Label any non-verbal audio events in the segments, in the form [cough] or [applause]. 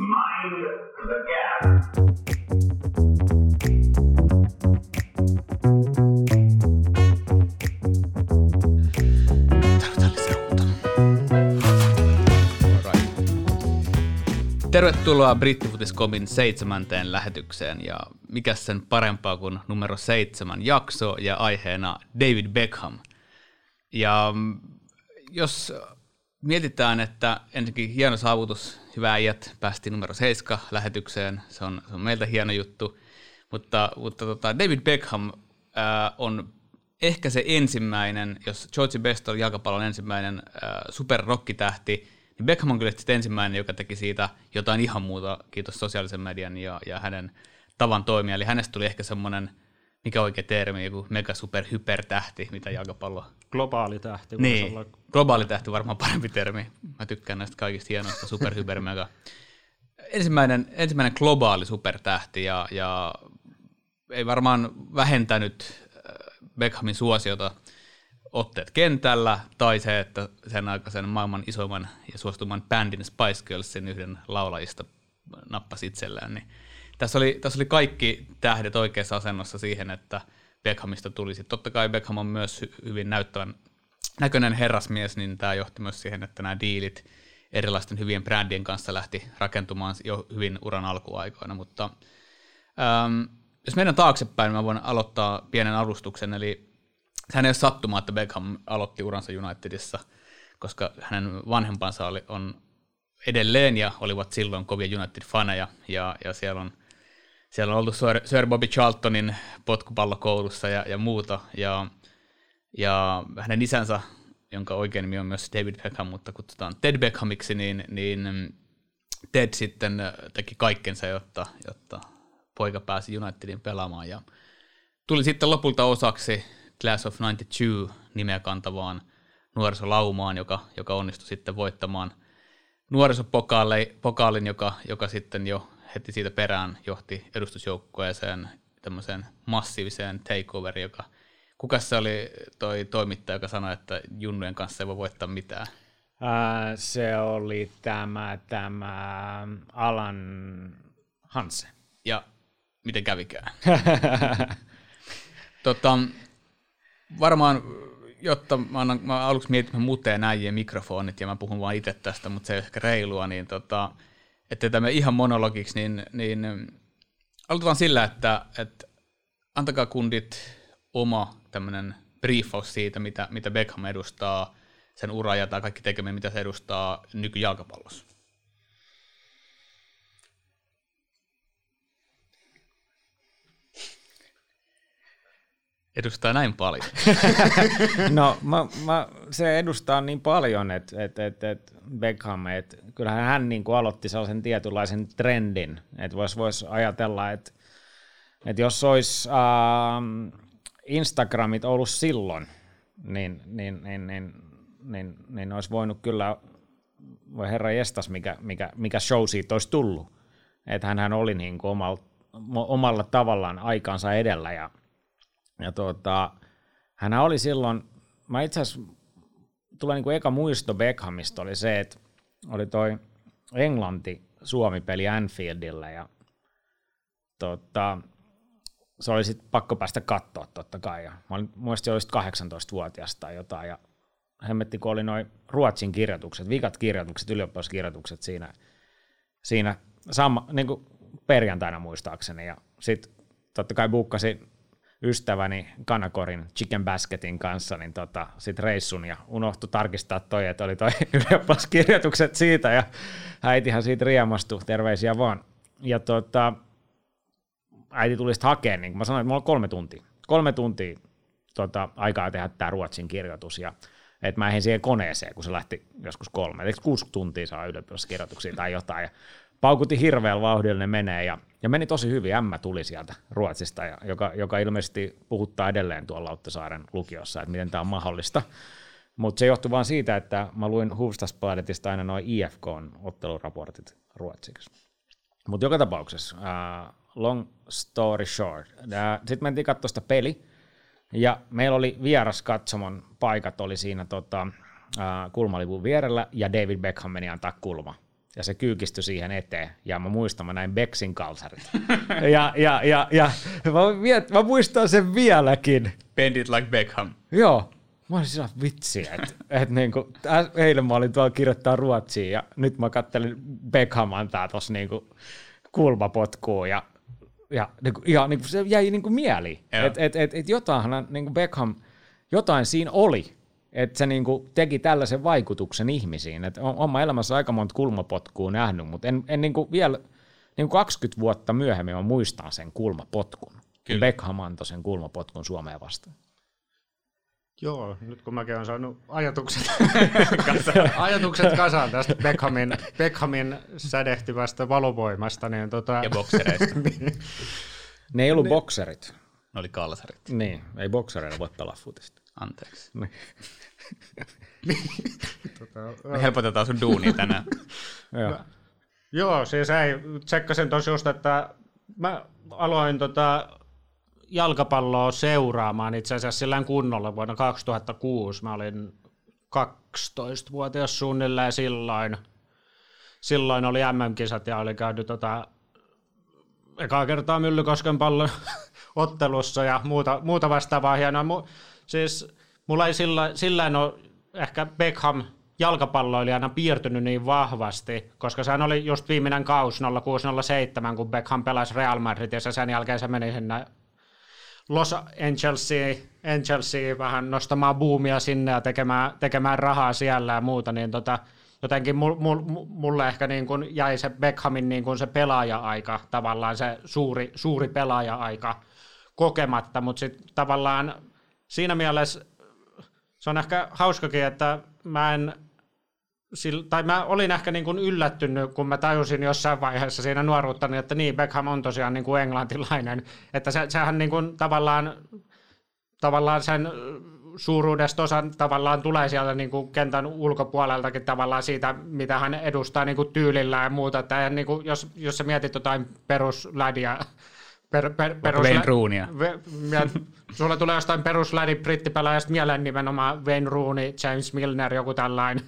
Mind the gap. Tervetuloa Brittifutiscomin seitsemänteen lähetykseen ja mikä sen parempaa kuin numero seitsemän jakso ja aiheena David Beckham. Ja mm, jos mietitään, että ensinnäkin hieno saavutus, hyvä äijät, päästiin numero 7 lähetykseen, se on, se on meiltä hieno juttu, mutta, mutta tota, David Beckham ää, on ehkä se ensimmäinen, jos George Best oli jalkapallon ensimmäinen ää, superrokkitähti, niin Beckham on kyllä sitten ensimmäinen, joka teki siitä jotain ihan muuta, kiitos sosiaalisen median ja, ja hänen tavan toimia. Eli hänestä tuli ehkä semmoinen, mikä oikea termi, joku mega super hypertähti, mitä jalkapallo Globaali tähti. niin, olla. globaali tähti varmaan parempi termi. Mä tykkään näistä kaikista hienoista super, hyper, mega. Ensimmäinen, ensimmäinen globaali supertähti ja, ja ei varmaan vähentänyt äh, Beckhamin suosiota otteet kentällä, tai se, että sen aikaisen maailman isoimman ja suosituimman bändin Spice Girlsin yhden laulajista nappasi itselleen. Niin tässä, oli, tässä oli kaikki tähdet oikeassa asennossa siihen, että Beckhamista tulisi. Totta kai Beckham on myös hy- hyvin näyttävän näköinen herrasmies, niin tämä johti myös siihen, että nämä diilit erilaisten hyvien brändien kanssa lähti rakentumaan jo hyvin uran alkuaikoina, mutta ähm, jos meidän taaksepäin, mä voin aloittaa pienen alustuksen, eli hän ei ole sattumaa, että Beckham aloitti uransa Unitedissa, koska hänen vanhempansa oli, on edelleen ja olivat silloin kovia United-faneja, ja, ja siellä on siellä on ollut Sir, Sir Bobby Charltonin potkupallokoulussa ja, ja muuta, ja, ja hänen isänsä, jonka oikein nimi on myös David Beckham, mutta kutsutaan Ted Beckhamiksi, niin, niin Ted sitten teki kaikkensa, jotta, jotta poika pääsi Unitedin pelaamaan, ja tuli sitten lopulta osaksi Class of 92 nimeä kantavaan nuorisolaumaan, joka, joka onnistui sitten voittamaan nuorisopokaalin, joka, joka sitten jo heti siitä perään johti edustusjoukkueeseen tämmöiseen massiiviseen takeoveriin, joka kuka se oli toi toimittaja, joka sanoi, että junnujen kanssa ei voi voittaa mitään? Ää, se oli tämä, tämä Alan Hansen. Ja miten kävikään? [laughs] tota, varmaan, jotta mä, annan, mä aluksi mietin, että mä muteen äijien mikrofonit ja mä puhun vaan itse tästä, mutta se ei ole ehkä reilua, niin tota, että tämä ihan monologiksi, niin, niin aloitetaan sillä, että, että antakaa kundit oma tämmöinen briefaus siitä, mitä, mitä Beckham edustaa, sen ura ja tai kaikki tekeminen, mitä se edustaa nykyjalkapallossa. Edustaa näin paljon. [laughs] No mä, mä, se edustaa niin paljon, että et, et, et Beckham, että kyllähän hän niin kuin aloitti sellaisen tietynlaisen trendin, että voisi vois ajatella, että et jos olisi äh, Instagramit ollut silloin, niin, niin, niin, niin, niin, niin olisi voinut kyllä, voi herra jestas, mikä, mikä, mikä show siitä olisi tullut. Että hän oli niin kuin omalla, omalla tavallaan aikansa edellä ja ja tuota, hän oli silloin, mä itse asiassa, tulee niin kuin eka muisto Beckhamista oli se, että oli toi Englanti-Suomi-peli Anfieldillä ja tuota, se oli sitten pakko päästä katsoa totta kai. Ja mä olin, muistin, olisit 18-vuotias tai jotain ja hemmetti, kun oli noin Ruotsin kirjoitukset, vikat kirjoitukset, ylioppilaskirjoitukset siinä, siinä sama, niin kuin perjantaina muistaakseni. Ja sitten totta kai bukkasin ystäväni Kanakorin Chicken Basketin kanssa niin tota, sit reissun ja unohtu tarkistaa toi, että oli toi [laughs] ylioppilaskirjoitukset siitä ja äitihän siitä riemastui, terveisiä vaan. Ja tota, äiti tuli sitten hakemaan, niin mä sanoin, että mulla on kolme tuntia. Kolme tuntia tota, aikaa tehdä tämä Ruotsin kirjoitus ja että mä ehdin siihen koneeseen, kun se lähti joskus kolme. Eikö kuusi tuntia saa ylioppilaskirjoituksia tai jotain. Ja paukutti hirveällä vauhdilla ne menee ja, ja meni tosi hyvin. Ämmä tuli sieltä Ruotsista, ja, joka, joka ilmeisesti puhuttaa edelleen tuolla Lauttasaaren lukiossa, että miten tämä on mahdollista. Mutta se johtui vain siitä, että mä luin Hufvudstadsbladetista aina noin IFK-otteluraportit ruotsiksi. Mutta joka tapauksessa, uh, long story short, uh, sitten mentiin katsoa sitä peli, ja meillä oli vieras katsomon paikat oli siinä tota, uh, kulmalivun vierellä, ja David Beckham meni antaa kulma ja se kyykistyi siihen eteen, ja mä muistan, mä näin Beksin kalsarit. [laughs] ja, ja, ja, ja mä, miet, mä muistan sen vieläkin. Bend it like Beckham. Joo, mä olin sillä vitsi, että et niinku, eilen mä olin tuolla kirjoittaa ruotsiin, ja nyt mä kattelin Beckham antaa tossa niinku kulmapotkuun, ja, ja niinku, ihan niinku, se jäi niinku mieliin. Joo. Että et, et, et jotainhan niinku Beckham, jotain siinä oli, että se niinku teki tällaisen vaikutuksen ihmisiin. Et on, on mä elämässä aika monta kulmapotkua nähnyt, mutta en, en niinku vielä niinku 20 vuotta myöhemmin mä muistan sen kulmapotkun. Kun Kyllä. Beckham antoi sen kulmapotkun Suomeen vastaan. Joo, nyt kun mäkin olen saanut ajatukset, [laughs] ajatukset kasaan tästä Beckhamin, Beckhamin sädehtivästä valovoimasta, niin tota, Ja boksereista. [laughs] Ne ei ollut bokserit. ne oli kalsarit. Niin, ei boksereilla voi pelaa futista. Anteeksi. Niin. [laughs] tota, Me helpotetaan sun duunia tänään. [laughs] Joo. Joo, siis ei, tsekkasin tosi just, että mä aloin tota jalkapalloa seuraamaan itse asiassa sillä kunnolla vuonna 2006. Mä olin 12-vuotias suunnilleen silloin. Silloin oli MM-kisat ja oli käynyt tota, ekaa kertaa Myllykosken pallon [laughs] ottelussa ja muuta, muuta vastaavaa hienoa. Mu, siis mulla ei sillä, sillä ole ehkä Beckham jalkapalloilijana piirtynyt niin vahvasti, koska sehän oli just viimeinen kaus 0607, kun Beckham pelasi Real Madridissa sen jälkeen se meni sinne Los Angelesiin, vähän nostamaan buumia sinne ja tekemään, tekemään rahaa siellä ja muuta, niin tota, jotenkin mul, mul, mulle ehkä niin kuin jäi se Beckhamin niin kuin se pelaaja-aika, tavallaan se suuri, suuri pelaaja-aika kokematta, mutta sitten tavallaan siinä mielessä se on ehkä hauskakin, että mä en tai mä olin ehkä niin kuin yllättynyt, kun mä tajusin jossain vaiheessa siinä nuoruuttani, että niin, Beckham on tosiaan niin kuin englantilainen. Että se, sehän niin kuin tavallaan, tavallaan sen suuruudesta osa tavallaan tulee sieltä niin kuin kentän ulkopuoleltakin tavallaan siitä, mitä hän edustaa niin kuin tyylillä ja muuta. Että niin kuin, jos, jos sä mietit jotain peruslädiä, per, per, perus, Wayne Rooneya. sulla tulee jostain peruslädi brittipelaajasta mieleen nimenomaan Wayne Rooney, James Milner, joku tällainen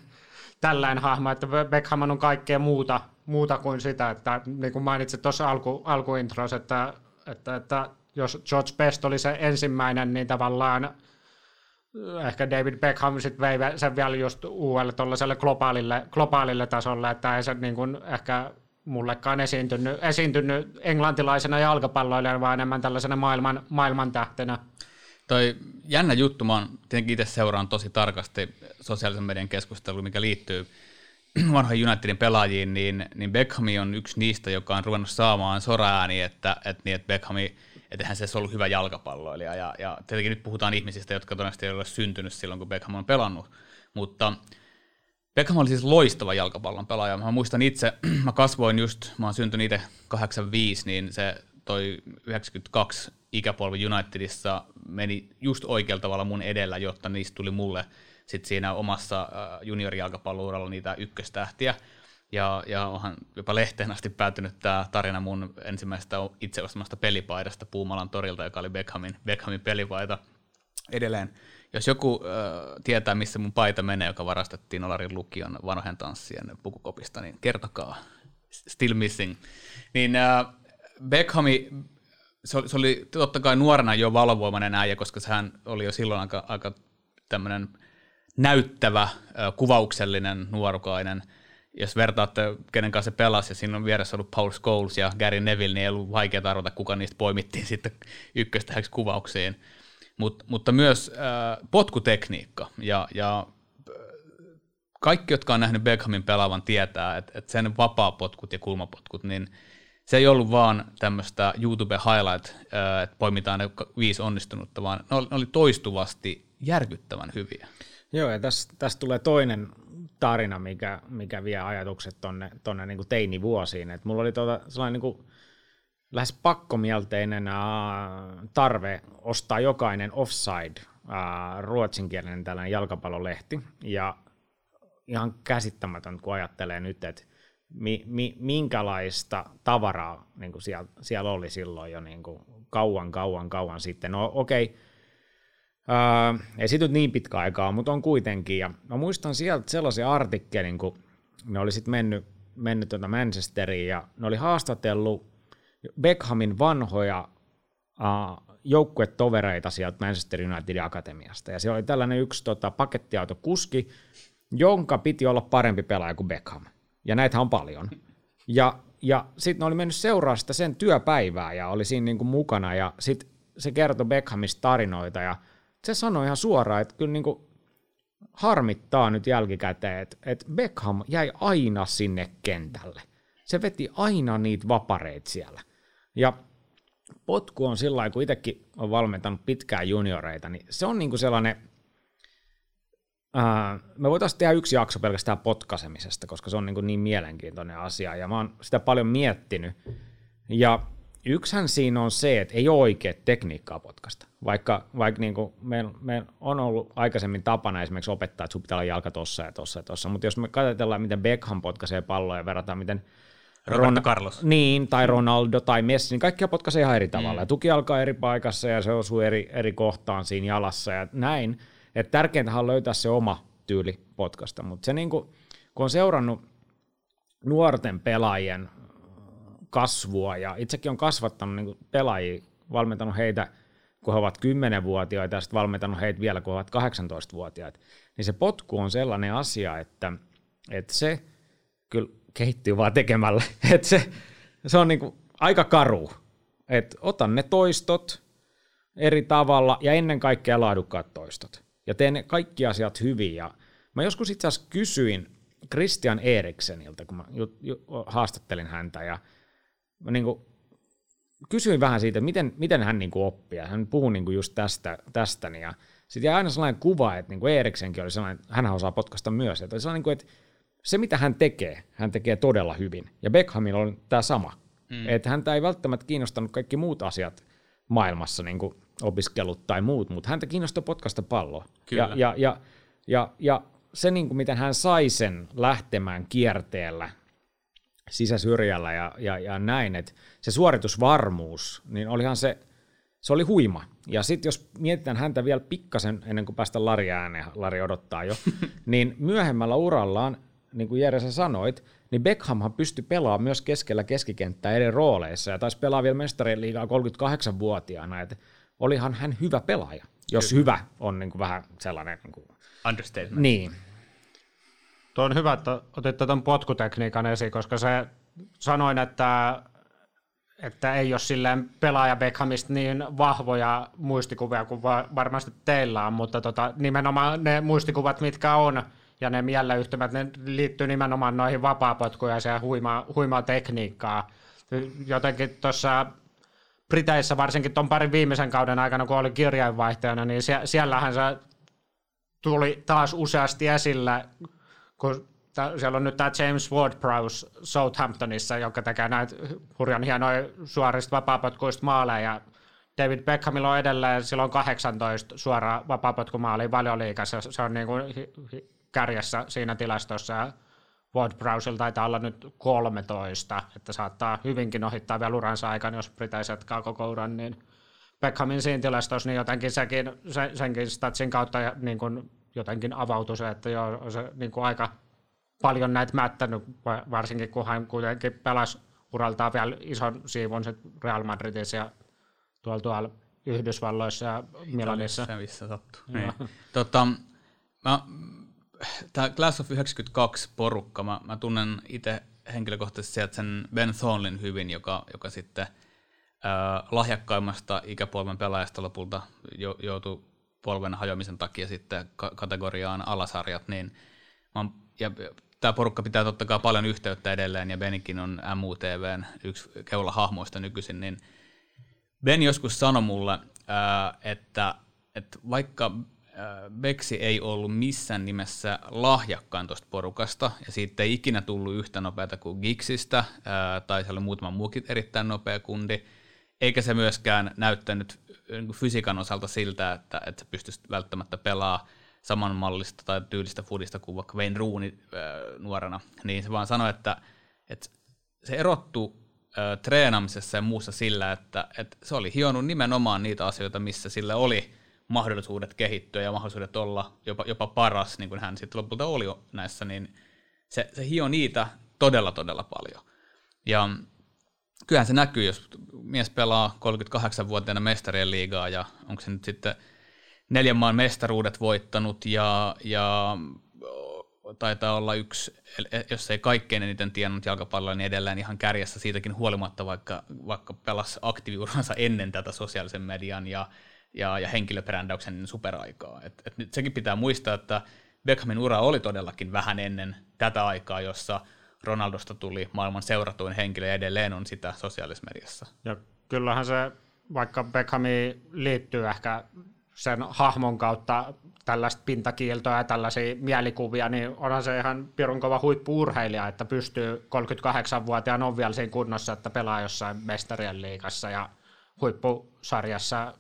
tällainen hahmo, että Beckham on kaikkea muuta, muuta kuin sitä, että niin kuin mainitsit tuossa alku, alkuintros, että, että, että jos George Best oli se ensimmäinen, niin tavallaan ehkä David Beckham sit vei sen vielä just uudelle tuollaiselle globaalille, globaalille tasolle, että ei se niin kuin ehkä mullekaan esiintynyt, esiintynyt englantilaisena jalkapalloilijana, vaan enemmän tällaisena maailman, maailman tähtenä. Toi jännä juttu, mä oon tietenkin itse seuraan tosi tarkasti sosiaalisen median keskustelua, mikä liittyy [clears throat] vanhoihin Unitedin pelaajiin, niin, niin Beckham on yksi niistä, joka on ruvennut saamaan soraääni, että, että, niin, että Beckham, että hän se ollut hyvä jalkapalloilija. Ja, ja tietenkin nyt puhutaan ihmisistä, jotka todennäköisesti ei ole syntynyt silloin, kun Beckham on pelannut, mutta Beckham oli siis loistava jalkapallon pelaaja. Mä muistan itse, [clears throat] mä kasvoin just, mä oon syntynyt itse 85, niin se toi 92 ikäpolvi Unitedissa meni just oikealla tavalla mun edellä, jotta niistä tuli mulle sit siinä omassa juniorijalkapallouralla niitä ykköstähtiä. Ja, ja onhan jopa lehteen asti päätynyt tämä tarina mun ensimmäisestä itse ostamasta pelipaidasta Puumalan torilta, joka oli Beckhamin, Beckhamin pelipaita edelleen. Jos joku äh, tietää, missä mun paita menee, joka varastettiin Olarin lukion vanhojen tanssien pukukopista, niin kertokaa. Still missing. Niin äh, Beckhami, se oli, se oli totta kai nuorena jo valovoimainen äijä, koska hän oli jo silloin aika, aika tämmöinen näyttävä, äh, kuvauksellinen, nuorukainen. Jos vertaatte, kenen kanssa se pelasi, ja siinä on vieressä ollut Paul Scholes ja Gary Neville, niin ei ollut vaikea arvata, kuka niistä poimittiin sitten ykköstähäksi kuvauksiin. Mut, mutta myös äh, potkutekniikka ja, ja kaikki, jotka on nähnyt Beckhamin pelaavan, tietää, että, että sen vapaa-potkut ja kulmapotkut, niin se ei ollut vaan tämmöistä YouTube highlight, äh, että poimitaan ne viisi onnistunutta, vaan ne oli toistuvasti järkyttävän hyviä. Joo, ja tässä, tässä tulee toinen tarina, mikä, mikä vie ajatukset tonne, tonne niin kuin teinivuosiin. Et mulla oli tuota, sellainen niin kuin lähes pakkomielteinen äh, tarve ostaa jokainen offside äh, ruotsinkielinen tällainen jalkapallolehti, ja ihan käsittämätön, kun ajattelee nyt, että mi, mi, minkälaista tavaraa niin kuin siellä, siellä oli silloin jo niin kuin kauan, kauan, kauan sitten. No okei, okay, Uh, ei siitä nyt niin pitkä aikaa, mutta on kuitenkin. Ja mä muistan sieltä sellaisen artikkelin, kun ne oli sitten mennyt mennyt tuota Manchesteriin ja ne oli haastatellut Beckhamin vanhoja uh, joukkuetovereita sieltä Manchester Unitedin akatemiasta. Ja siellä oli tällainen yksi tota, pakettiautokuski, jonka piti olla parempi pelaaja kuin Beckham. Ja näitä on paljon. Ja, ja sitten ne oli mennyt seuraa sitä sen työpäivää ja oli siinä niinku mukana. Ja sitten se kertoi Beckhamista tarinoita ja se sanoi ihan suoraan, että kyllä niinku harmittaa nyt jälkikäteen, että, että Beckham jäi aina sinne kentälle. Se veti aina niitä vapareita siellä. Ja potku on sillä kun itsekin on valmentanut pitkään junioreita, niin se on niinku sellainen, ää, me voitaisiin tehdä yksi jakso pelkästään potkasemisesta, koska se on niinku niin mielenkiintoinen asia, ja mä oon sitä paljon miettinyt. Ja yksihän siinä on se, että ei ole oikea tekniikkaa potkasta. Vaikka, vaikka niin kuin meillä, meillä on ollut aikaisemmin tapana esimerkiksi opettaa, että sun pitää olla jalka tossa ja tossa ja tossa, mutta jos me katsotaan, miten Beckham potkaisee palloa ja verrataan, miten Roberto Carlos. Niin, tai Ronaldo tai Messi, niin kaikkia potkaisee ihan eri tavalla. Mm. Ja tuki alkaa eri paikassa ja se osuu eri, eri kohtaan siinä jalassa ja näin. Että tärkeintä on löytää se oma tyyli potkasta. Mutta se niin kuin, kun on seurannut nuorten pelaajien kasvua ja itsekin on kasvattanut niin pelaajia, valmentanut heitä, kun he ovat 10-vuotiaita ja sitten valmentanut heitä vielä, kun he ovat 18-vuotiaita, niin se potku on sellainen asia, että, että se kyllä kehittyy vaan tekemällä. [laughs] että se, se on niinku aika karu. että otan ne toistot eri tavalla ja ennen kaikkea laadukkaat toistot. Ja teen kaikki asiat hyvin. Ja mä joskus itse asiassa kysyin Christian Erikseniltä, kun mä ju, ju, haastattelin häntä ja mä niinku kysyin vähän siitä, miten, miten hän niinku oppii. Hän puhui niinku just tästä, tästäni ja sitten jäi aina sellainen kuva, että niinku Eriksenkin oli sellainen, hän osaa potkasta myös. Että oli sellainen, niinku, että se mitä hän tekee, hän tekee todella hyvin. Ja Beckhamilla on tämä sama. Mm. Että häntä ei välttämättä kiinnostanut kaikki muut asiat maailmassa, niin kuin opiskelut tai muut, mutta häntä kiinnostaa potkasta palloa. Kyllä. Ja, ja, ja, ja, ja se, niin kuin miten hän sai sen lähtemään kierteellä sisäsyrjällä ja, ja, ja näin, että se suoritusvarmuus, niin olihan se, se oli huima. Ja sitten jos mietitään häntä vielä pikkasen ennen kuin päästä Lari ääneen, Lari odottaa jo, [laughs] niin myöhemmällä urallaan niin kuin Jere sä sanoit, niin Beckhamhan pystyi pelaamaan myös keskellä keskikenttää eri rooleissa ja taisi pelaa vielä mestarien liigaa 38-vuotiaana, että olihan hän hyvä pelaaja, jos Kyllä. hyvä on niin kuin vähän sellainen... Niin kuin... Understatement. Niin. Tuo on hyvä, että otitte tuon potkutekniikan esiin, koska se sanoin, että, että ei ole silleen pelaaja Beckhamista niin vahvoja muistikuvia kuin varmasti teillä on, mutta tota, nimenomaan ne muistikuvat, mitkä on, ja ne mieleyhtymät, ne liittyy nimenomaan noihin vapaapotkuja ja huimaa, huimaa tekniikkaa. Jotenkin tuossa Briteissä varsinkin tuon parin viimeisen kauden aikana, kun oli kirjainvaihtajana, niin sie- siellähän se tuli taas useasti esille, kun siellä on nyt tämä James Ward-Prowse Southamptonissa, joka tekee näitä hurjan hienoja suorista vapaapotkuista maaleja. David Beckhamilla on edelleen silloin 18 suoraa vapaapotkumaalia valioliikassa. Se on niin kuin kärjessä siinä tilastossa ja Ward Browsella taitaa olla nyt 13, että saattaa hyvinkin ohittaa vielä uransa aikana, jos Britais jatkaa koko uran, niin Beckhamin siinä tilastossa, niin jotenkin sekin, se, senkin statsin kautta niin kuin jotenkin avautui se, että joo, se niin kuin aika paljon näitä mättänyt, varsinkin kun hän kuitenkin pelasi uraltaan vielä ison siivun Real Madridissa ja tuolla, tuolla Yhdysvalloissa ja Milanissa. Se missä sattuu. Niin. tota, mä tämä Class of 92 porukka, mä, mä tunnen itse henkilökohtaisesti sieltä sen Ben Thornlin hyvin, joka, joka sitten äh, lahjakkaimmasta ikäpolven pelaajasta lopulta jo, joutui polven hajoamisen takia sitten ka- kategoriaan alasarjat, niin mä ja tämä porukka pitää totta kai paljon yhteyttä edelleen, ja Benikin on MUTVn yksi keulahahmoista nykyisin, niin Ben joskus sanoi mulle, että, että vaikka Beksi ei ollut missään nimessä lahjakkaan tuosta porukasta, ja siitä ei ikinä tullut yhtä nopeata kuin Gixistä, tai siellä oli muutama muukin erittäin nopea kundi, eikä se myöskään näyttänyt niin fysiikan osalta siltä, että, että se pystyisi välttämättä pelaamaan samanmallista tai tyylistä foodista kuin vaikka Wayne Rooney nuorena, niin se vaan sanoi, että, että se erottuu treenaamisessa ja muussa sillä, että, että se oli hionut nimenomaan niitä asioita, missä sillä oli mahdollisuudet kehittyä ja mahdollisuudet olla jopa, jopa paras, niin kuin hän sitten lopulta oli näissä, niin se, se hio niitä todella, todella paljon. Ja kyllähän se näkyy, jos mies pelaa 38-vuotiaana mestarien liigaa ja onko se nyt sitten neljän maan mestaruudet voittanut ja, ja taitaa olla yksi, jos ei kaikkein eniten tiennyt jalkapalloa, niin edelleen ihan kärjessä siitäkin huolimatta, vaikka, vaikka pelasi aktiiviuransa ennen tätä sosiaalisen median ja, ja, ja henkilöbrändäyksen superaikaa. Et, et nyt sekin pitää muistaa, että Beckhamin ura oli todellakin vähän ennen tätä aikaa, jossa Ronaldosta tuli maailman seuratuin henkilö ja edelleen on sitä sosiaalisessa mediassa. Ja kyllähän se, vaikka Beckhami liittyy ehkä sen hahmon kautta tällaista pintakiiltoa ja tällaisia mielikuvia, niin onhan se ihan pirun kova huippuurheilija, että pystyy 38-vuotiaan on vielä siinä kunnossa, että pelaa jossain mestarien liigassa ja huippusarjassa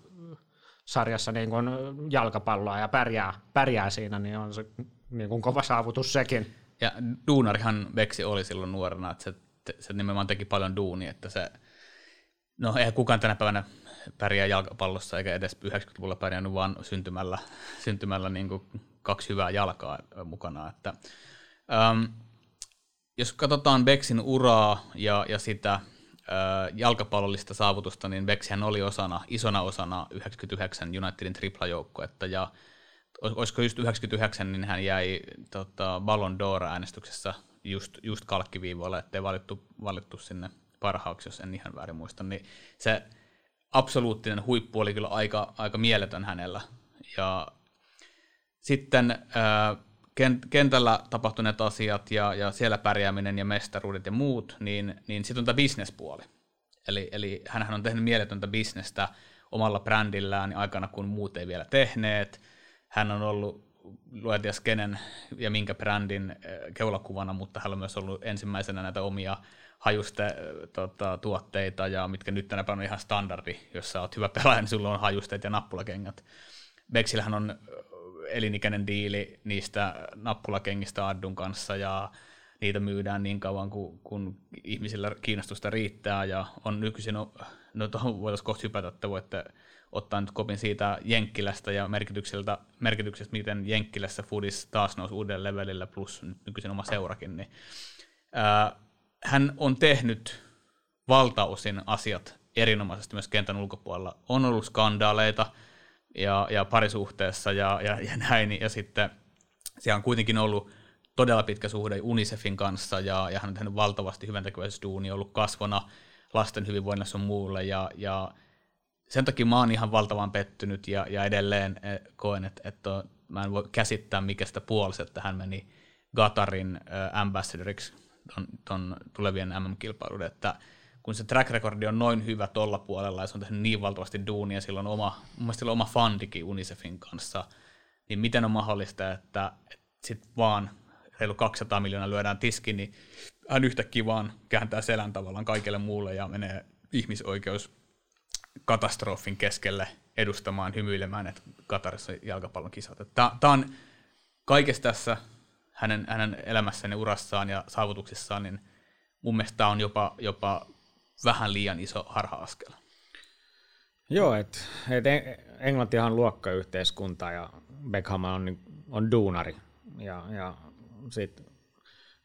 sarjassa niin kuin jalkapalloa ja pärjää, pärjää siinä, niin on se niin kuin kova saavutus sekin. Ja duunarihan Veksi oli silloin nuorena, että se, se nimenomaan teki paljon duunia, että se, no eihän kukaan tänä päivänä pärjää jalkapallossa eikä edes 90-luvulla pärjännyt vaan syntymällä, syntymällä niin kuin kaksi hyvää jalkaa mukana. Että, ähm, jos katsotaan Beksin uraa ja, ja sitä jalkapallollista saavutusta, niin Beksihän oli osana, isona osana 99 Unitedin triplajoukkuetta ja olisiko just 99, niin hän jäi tota, Ballon d'Or-äänestyksessä just, just kalkkiviivoilla, ettei valittu, valittu sinne parhaaksi, jos en ihan väärin muista, niin se absoluuttinen huippu oli kyllä aika, aika mieletön hänellä. Ja sitten äh, kentällä tapahtuneet asiat ja, ja siellä pärjääminen ja mestaruudet ja muut, niin, niin sitten on tämä bisnespuoli. Eli, eli hän on tehnyt mieletöntä bisnestä omalla brändillään aikana, kun muut ei vielä tehneet. Hän on ollut lueties kenen ja minkä brändin keulakuvana, mutta hän on myös ollut ensimmäisenä näitä omia hajuste tota, tuotteita, ja mitkä nyt tänä päivänä on ihan standardi, jos sä oot hyvä pelaaja, niin sulla on hajusteet ja nappulakengät. Bexillähän on elinikäinen diili niistä nappulakengistä Addun kanssa, ja niitä myydään niin kauan, kun, kun ihmisillä kiinnostusta riittää, ja on nykyisin, no, no tuohon voitaisiin kohta hypätä, että voitte ottaa nyt kopin siitä Jenkkilästä ja merkityksestä, merkityksestä miten Jenkkilässä foodis taas nousi uudelle levelille, plus nykyisin oma seurakin, niin ää, hän on tehnyt valtaosin asiat erinomaisesti myös kentän ulkopuolella. On ollut skandaaleita ja, ja parisuhteessa ja, ja, ja näin, ja sitten siellä on kuitenkin ollut todella pitkä suhde UNICEFin kanssa, ja, ja hän on tehnyt valtavasti hyvän duunia, ollut kasvona lasten hyvinvoinnissa on muulle, ja, ja sen takia mä oon ihan valtavan pettynyt, ja, ja edelleen eh, koen, että, että mä en voi käsittää, mikä sitä puolesta, että hän meni Gatarin äh, ambassadoriksi ton, ton tulevien MM-kilpailuiden, että kun se track recordi on noin hyvä tuolla puolella ja se on tehnyt niin valtavasti duunia, sillä on oma, mun mielestä on oma fandikin Unicefin kanssa, niin miten on mahdollista, että, että sitten vaan reilu 200 miljoonaa lyödään tiski, niin hän yhtäkkiä vaan kääntää selän tavallaan kaikille muulle ja menee ihmisoikeus katastrofin keskelle edustamaan, hymyilemään, että Katarissa jalkapallon kisat. Tämä on kaikessa tässä hänen, hänen elämässään ja urassaan ja saavutuksissaan, niin mun mielestä tämä on jopa, jopa vähän liian iso harha-askel. Joo, että et Englantihan on luokkayhteiskunta ja Beckham on, on duunari. Ja, ja sitten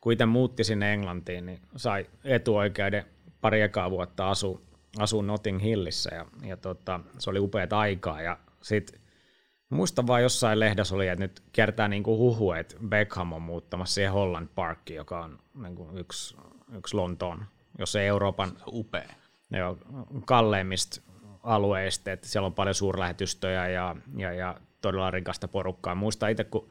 kun muutti sinne Englantiin, niin sai etuoikeuden pari ekaa vuotta asu, asu Notting Hillissä ja, ja tota, se oli upeat aikaa. Ja sitten Muista vaan jossain lehdessä oli, että nyt kertaa niin kuin huhu, että Beckham on muuttamassa siihen Holland Parkkiin, joka on niin kuin yksi, yksi Lontoon, jos ei Euroopan upea. Joo, kalleimmista alueista, että siellä on paljon suurlähetystöjä ja, ja, ja todella rikasta porukkaa. Muista itse, kun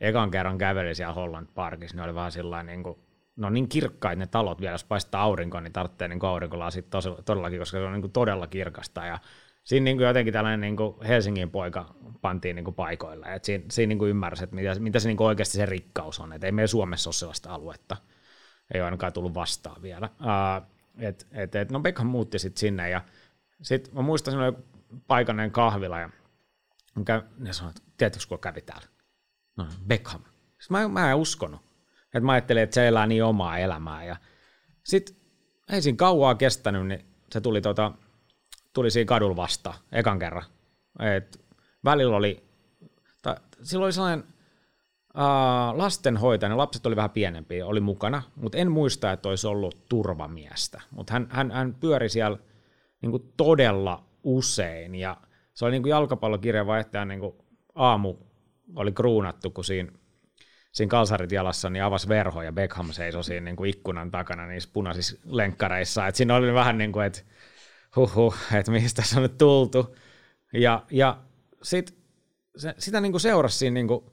ekan kerran käveli siellä Holland Parkissa, niin oli vähän sillä niin kuin, no niin kirkkaita ne talot vielä, jos paistaa aurinko, niin tarvitsee niin aurinkolasit todellakin, koska se on niin kuin todella kirkasta ja siinä niin kuin jotenkin tällainen niin kuin Helsingin poika pantiin niin kuin paikoilla. Et siinä, siinä niin kuin ymmärsi, että mitä, mitä se niin kuin oikeasti se rikkaus on. Et ei meillä Suomessa ole sellaista aluetta. Ei ole ainakaan tullut vastaan vielä. Uh, et, et, et, no Beckham muutti sitten sinne ja sitten mä muistan, siinä oli paikallinen kahvila ja ne sanoivat, että tiedätkö, kun kävi täällä? No, Beckham. Mä, mä en uskonut. että mä ajattelin, että se elää niin omaa elämää. Ja sitten ei siinä kauaa kestänyt, niin se tuli tota, tuli siinä kadulla vasta ekan kerran. Et välillä oli, tai silloin oli sellainen Uh, lastenhoitaja, lapset oli vähän pienempiä, oli mukana, mutta en muista, että olisi ollut turvamiestä. Mutta hän, hän, hän pyöri siellä niin todella usein, ja se oli niin kuin jalkapallokirjavaihtajan niin kuin aamu oli kruunattu, kun siinä, siinä kalsarit jalassa niin avasi verho, ja Beckham seisoi siinä niin kuin ikkunan takana niissä punaisissa lenkkareissa. Et siinä oli vähän niin kuin, että huhu, että mistä tässä on nyt tultu. Ja, ja sit, se, sitä niin kuin seurasi siinä niin kuin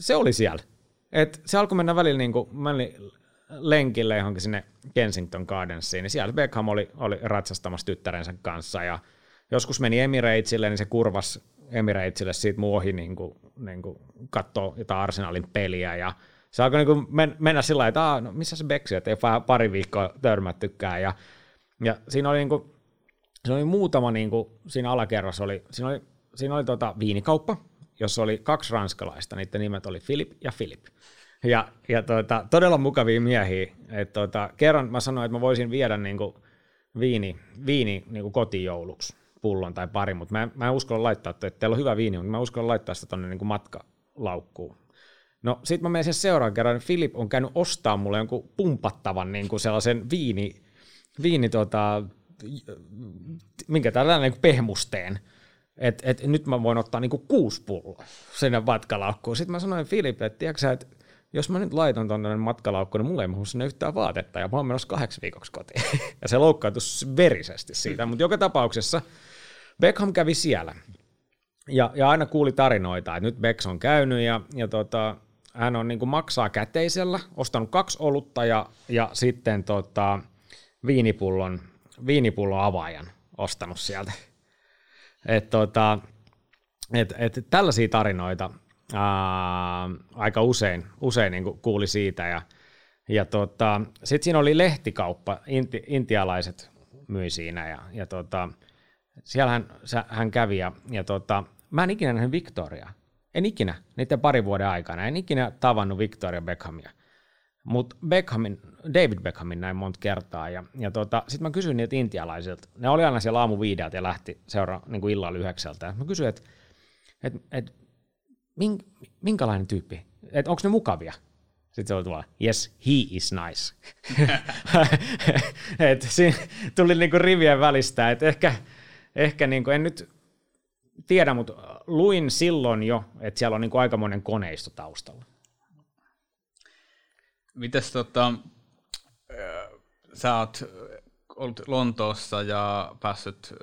se oli siellä. Et se alkoi mennä välillä niin kuin, lenkille johonkin sinne Kensington Gardensiin, niin siellä Beckham oli, oli ratsastamassa tyttärensä kanssa. Ja joskus meni Emiratesille, niin se kurvas Emiratesille siitä muu ohi niin kuin, niin kuin katsoo jotain Arsenalin peliä. Ja se alkoi niin kuin mennä sillä lailla, että no, missä se Beksi, että ei pari viikkoa törmättykään. Ja, ja siinä oli, niin kuin, siinä oli muutama, niin kuin, siinä alakerrassa oli, siinä oli, siinä oli tota, viinikauppa, jossa oli kaksi ranskalaista, niiden nimet oli Philip ja Philip. Ja, ja tuota, todella mukavia miehiä. Et tuota, kerran mä sanoin, että mä voisin viedä niinku viini, viini niinku kotijouluksi pullon tai pari, mutta mä, mä en uskalla laittaa, että teillä on hyvä viini, mutta mä uskalla laittaa sitä tuonne niinku matkalaukkuun. No sit mä menen sen seuraavan kerran, niin Philip on käynyt ostaa mulle jonkun pumpattavan niinku sellaisen viini, viini tota, minkä tällainen niin pehmusteen, että et nyt mä voin ottaa niinku kuusi pulloa sinne matkalaukkuun. Sitten mä sanoin Filipille, että tiedätkö että jos mä nyt laitan tuonne matkalaukkuun, niin mulla ei mahdu sinne yhtään vaatetta, ja mä oon menossa kahdeksi viikoksi kotiin. [laughs] ja se loukkaantui verisesti siitä, mutta joka tapauksessa Beckham kävi siellä. Ja, ja aina kuuli tarinoita, että nyt Becks on käynyt, ja, ja tota, hän on niin maksaa käteisellä, ostanut kaksi olutta ja, ja sitten tota, viinipullon, viinipullon avaajan ostanut sieltä et tota, et, et tällaisia tarinoita ää, aika usein, usein niin kuuli siitä. Ja, ja tota, sitten siinä oli lehtikauppa, inti, intialaiset myi siinä ja, ja tota, siellä hän, kävi ja, ja tota, mä en ikinä nähnyt Victoria. En ikinä, niiden parin vuoden aikana. En ikinä tavannut Victoria Beckhamia. Mutta Beckhamin, David Beckhamin näin monta kertaa. Ja, ja tota, sitten mä kysyin niiltä intialaisilta. Ne oli aina siellä aamu viideltä ja lähti seuraa niin kuin illalla yhdeksältä. Mä kysyin, että et, et, mink, minkälainen tyyppi? Että onko ne mukavia? Sitten se oli tuolla, yes, he is nice. [laughs] et siinä tuli niinku rivien välistä, että ehkä, ehkä niinku, en nyt tiedä, mutta luin silloin jo, että siellä on niinku aikamoinen koneisto taustalla. Mites tota, sä oot ollut Lontoossa ja päässyt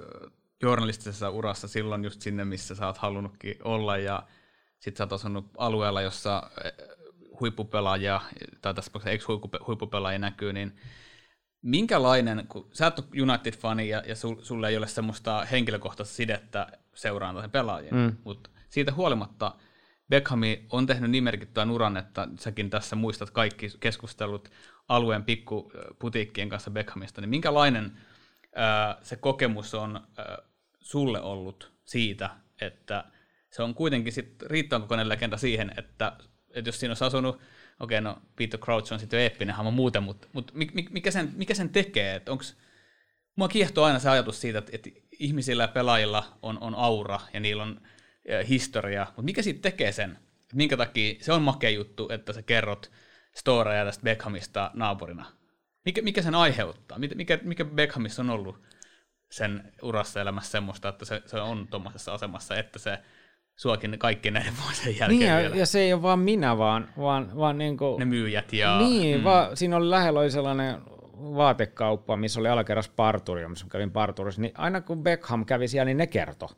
journalistisessa urassa silloin just sinne, missä sä oot halunnutkin olla ja sit sä oot asunut alueella, jossa huippupelaajia, tai tässä ex-huippupelaajia näkyy, niin minkälainen, kun sä oot United-fani ja, ja sulle ei ole semmoista henkilökohtaista sidettä seuraan tai pelaajiin, mm. mutta siitä huolimatta – Beckhami on tehnyt niin merkittävän uran, että säkin tässä muistat kaikki keskustelut alueen pikkuputiikkien kanssa Beckhamista, niin minkälainen ää, se kokemus on ää, sulle ollut siitä, että se on kuitenkin sit riittävän kokoinen legenda siihen, että, että jos siinä olisi asunut, okei, okay, no Peter Crouch on sitten jo eeppinen hahmo muuten, mutta, mutta mikä, sen, mikä sen tekee, että onko Mua kiehtoo aina se ajatus siitä, että, että ihmisillä ja pelaajilla on, on aura ja niillä on historia, mutta mikä siitä tekee sen? Minkä takia se on makea juttu, että sä kerrot storeja tästä Beckhamista naapurina? Mikä, mikä sen aiheuttaa? Mikä, mikä Beckhamissa on ollut sen urassa elämässä semmoista, että se, se on tuommoisessa asemassa, että se suokin kaikki näiden vuosien jälkeen niin, ja, vielä. ja se ei ole vaan minä, vaan, vaan, vaan niin kuin, ne myyjät ja... Niin, mm. vaan, siinä oli lähellä oli sellainen vaatekauppa, missä oli alakerras parturi, missä kävin parturissa, niin aina kun Beckham kävi siellä, niin ne kertoi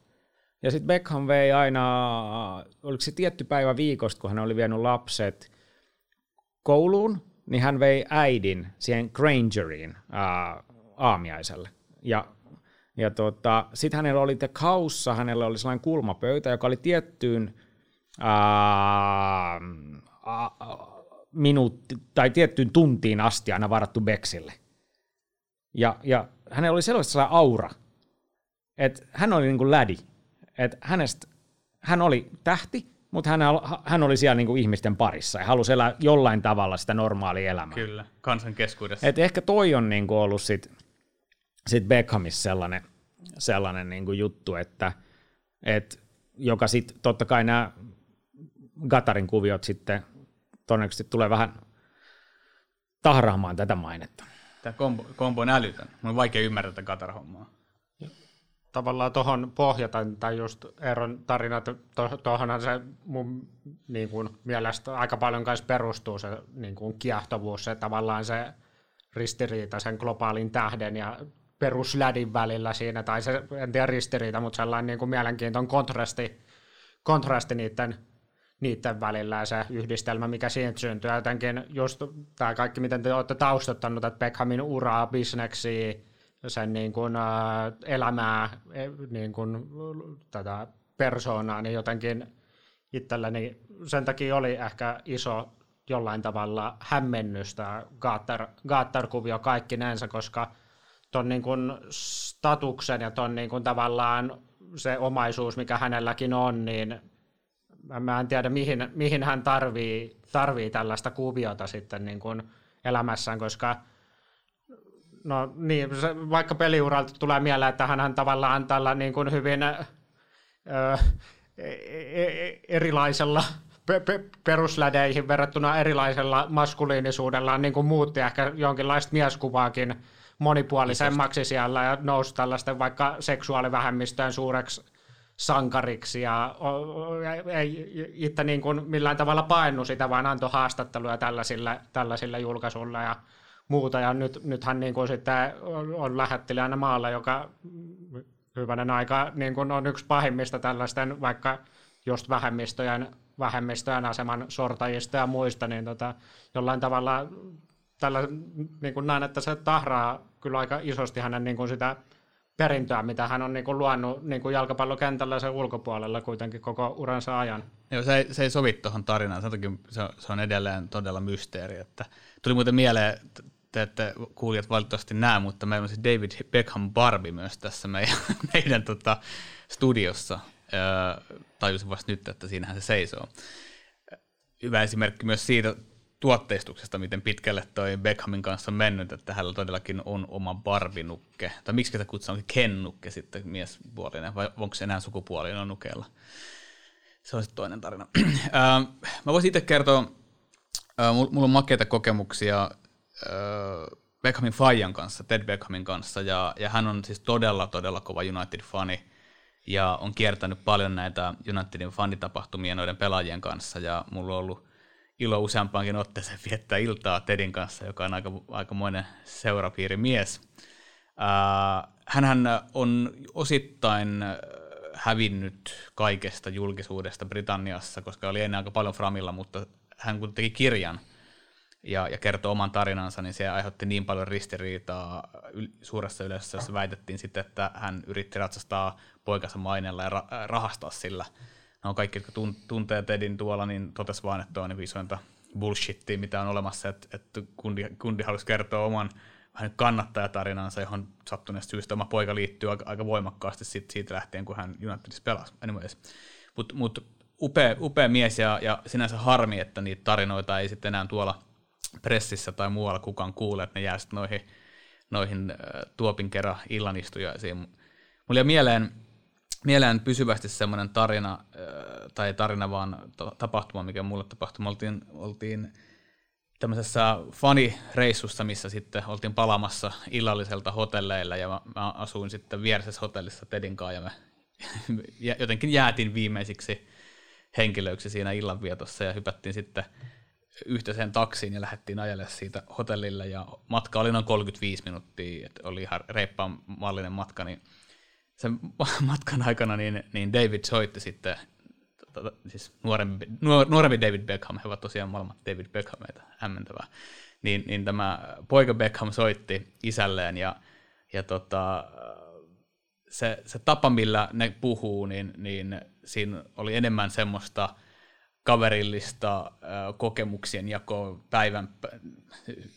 ja sitten Beckham vei aina, oliko se tietty päivä viikosta, kun hän oli vienyt lapset kouluun, niin hän vei äidin siihen Grangeriin ää, aamiaiselle. Ja, ja tota, sitten hänellä oli The Kaussa, hänellä oli sellainen kulmapöytä, joka oli tiettyyn ää, minuutti, tai tiettyyn tuntiin asti aina varattu Beksille. Ja, ja hänellä oli sellainen aura, että hän oli niin kuin lädi että hänestä, hän oli tähti, mutta hän, hän oli siellä niin kuin ihmisten parissa ja halusi elää jollain tavalla sitä normaalia elämää. Kyllä, kansan keskuudessa. Et ehkä toi on niin kuin ollut sit, sit Beckhamissa sellainen, sellainen niin kuin juttu, että et, joka sitten totta kai nämä Gatarin kuviot sitten todennäköisesti tulee vähän tahraamaan tätä mainetta. Tämä kombo, kombo on älytön. Mun on vaikea ymmärtää tätä Qatar-hommaa. Tavallaan tuohon pohjata, tai just Eeron tarina, tuohonhan se mun niin kuin, mielestä aika paljon kanssa perustuu se niin kuin, kiehtovuus, se tavallaan se ristiriita sen globaalin tähden ja peruslädin välillä siinä, tai se, en tiedä ristiriita, mutta sellainen niin kuin mielenkiintoinen kontrasti, kontrasti niiden, niiden välillä ja se yhdistelmä, mikä siitä syntyy. Jotenkin just tämä kaikki, miten te olette taustattanut, että Beckhamin uraa, bisneksiä, sen niin kuin, elämää, e, niin kuin, tätä persoonaa, niin jotenkin itselleni sen takia oli ehkä iso jollain tavalla hämmennystä Gaattar-kuvio kaikkinensa, koska ton niin statuksen ja ton niin tavallaan se omaisuus, mikä hänelläkin on, niin mä en tiedä, mihin, mihin hän tarvii, tarvii tällaista kuviota sitten niin kuin elämässään, koska no niin, se, vaikka peliuralta tulee mieleen, että hän tavallaan tällä niin kuin hyvin ö, e, e, erilaisella pe- pe- peruslädeihin verrattuna erilaisella maskuliinisuudella niin kuin muutti ehkä jonkinlaista mieskuvaakin monipuolisemmaksi siellä ja nousi tällaisten vaikka seksuaalivähemmistöjen suureksi sankariksi ja ei itse niin kuin millään tavalla painnu sitä, vaan antoi haastatteluja tällaisille, tällaisille julkaisuille ja muuta. Ja nyt, nythän niin kuin sitten on lähettiläänä maalla, joka hyvänen aika niin kuin on yksi pahimmista tällaisten vaikka just vähemmistöjen, vähemmistöjen aseman sortajista ja muista, niin tota, jollain tavalla tällä, niin kuin näen, että se tahraa kyllä aika isosti hänen niin kuin sitä perintöä, mitä hän on niin kuin luonut niin kuin jalkapallokentällä ja sen ulkopuolella kuitenkin koko uransa ajan. Joo, se ei, se ei sovi tuohon tarinaan, sen takia se on, se on edelleen todella mysteeri. Että, tuli muuten mieleen, te ette kuulijat valitettavasti näe, mutta meillä on se David Beckham Barbie myös tässä meidän, [laughs] meidän tota, studiossa. Öö, tajusin vasta nyt, että siinähän se seisoo. Hyvä esimerkki myös siitä tuotteistuksesta, miten pitkälle toi Beckhamin kanssa on mennyt, että hänellä todellakin on oma barbinukke. Tai miksi sitä kutsutaan kennukke sitten miespuolinen, vai onko se enää sukupuolinen nukeella? Se on sitten toinen tarina. [clears throat] Mä voisin itse kertoa, mulla on makeita kokemuksia Beckhamin Fajan kanssa, Ted Beckhamin kanssa, ja, ja hän on siis todella, todella kova United-fani, ja on kiertänyt paljon näitä Unitedin fanitapahtumia noiden pelaajien kanssa, ja mulla on ollut ilo useampaankin otteeseen viettää iltaa Tedin kanssa, joka on aika, aikamoinen seurapiirimies. Äh, hänhän on osittain hävinnyt kaikesta julkisuudesta Britanniassa, koska oli ennen aika paljon Framilla, mutta hän kun teki kirjan ja, ja kertoi oman tarinansa, niin se aiheutti niin paljon ristiriitaa suuressa yleisössä, jossa väitettiin sitten, että hän yritti ratsastaa poikansa maineella ja ra- rahastaa sillä – no kaikki, jotka tuntee Tedin tuolla, niin totes vaan, että on niin isointa bullshittia, mitä on olemassa, että, että kundi, kundi halusi kertoa oman vähän kannattajatarinansa, johon sattuneesta syystä oma poika liittyy aika, aika voimakkaasti siitä, siitä lähtien, kun hän Unitedissa pelasi. Anyways. Mutta mut, upea, upea mies ja, ja sinänsä harmi, että niitä tarinoita ei sitten enää tuolla pressissä tai muualla kukaan kuule, että ne jää sitten noihin, noihin tuopin kerran illanistujaisiin. Mulla jäi mieleen mieleen pysyvästi semmoinen tarina, tai tarina vaan tapahtuma, mikä mulle tapahtui. Me oltiin, oltiin tämmöisessä fanireissussa, missä sitten oltiin palaamassa illalliselta hotelleilla, ja mä, mä asuin sitten vieressä hotellissa Tedin kanssa, ja me [laughs] jotenkin jäätin viimeisiksi henkilöiksi siinä illanvietossa, ja hypättiin sitten yhteiseen taksiin ja lähdettiin ajelle siitä hotellille, ja matka oli noin 35 minuuttia, että oli ihan reippaan mallinen matka, niin sen [laughs] matkan aikana niin, niin David soitti sitten, tota, siis nuorempi, nuorempi David Beckham, he ovat tosiaan molemmat David Beckhameita, hämmentävää, niin, niin tämä poika Beckham soitti isälleen ja, ja tota, se, se tapa, millä ne puhuu, niin, niin siinä oli enemmän semmoista kaverillista kokemuksien jakoa päivän,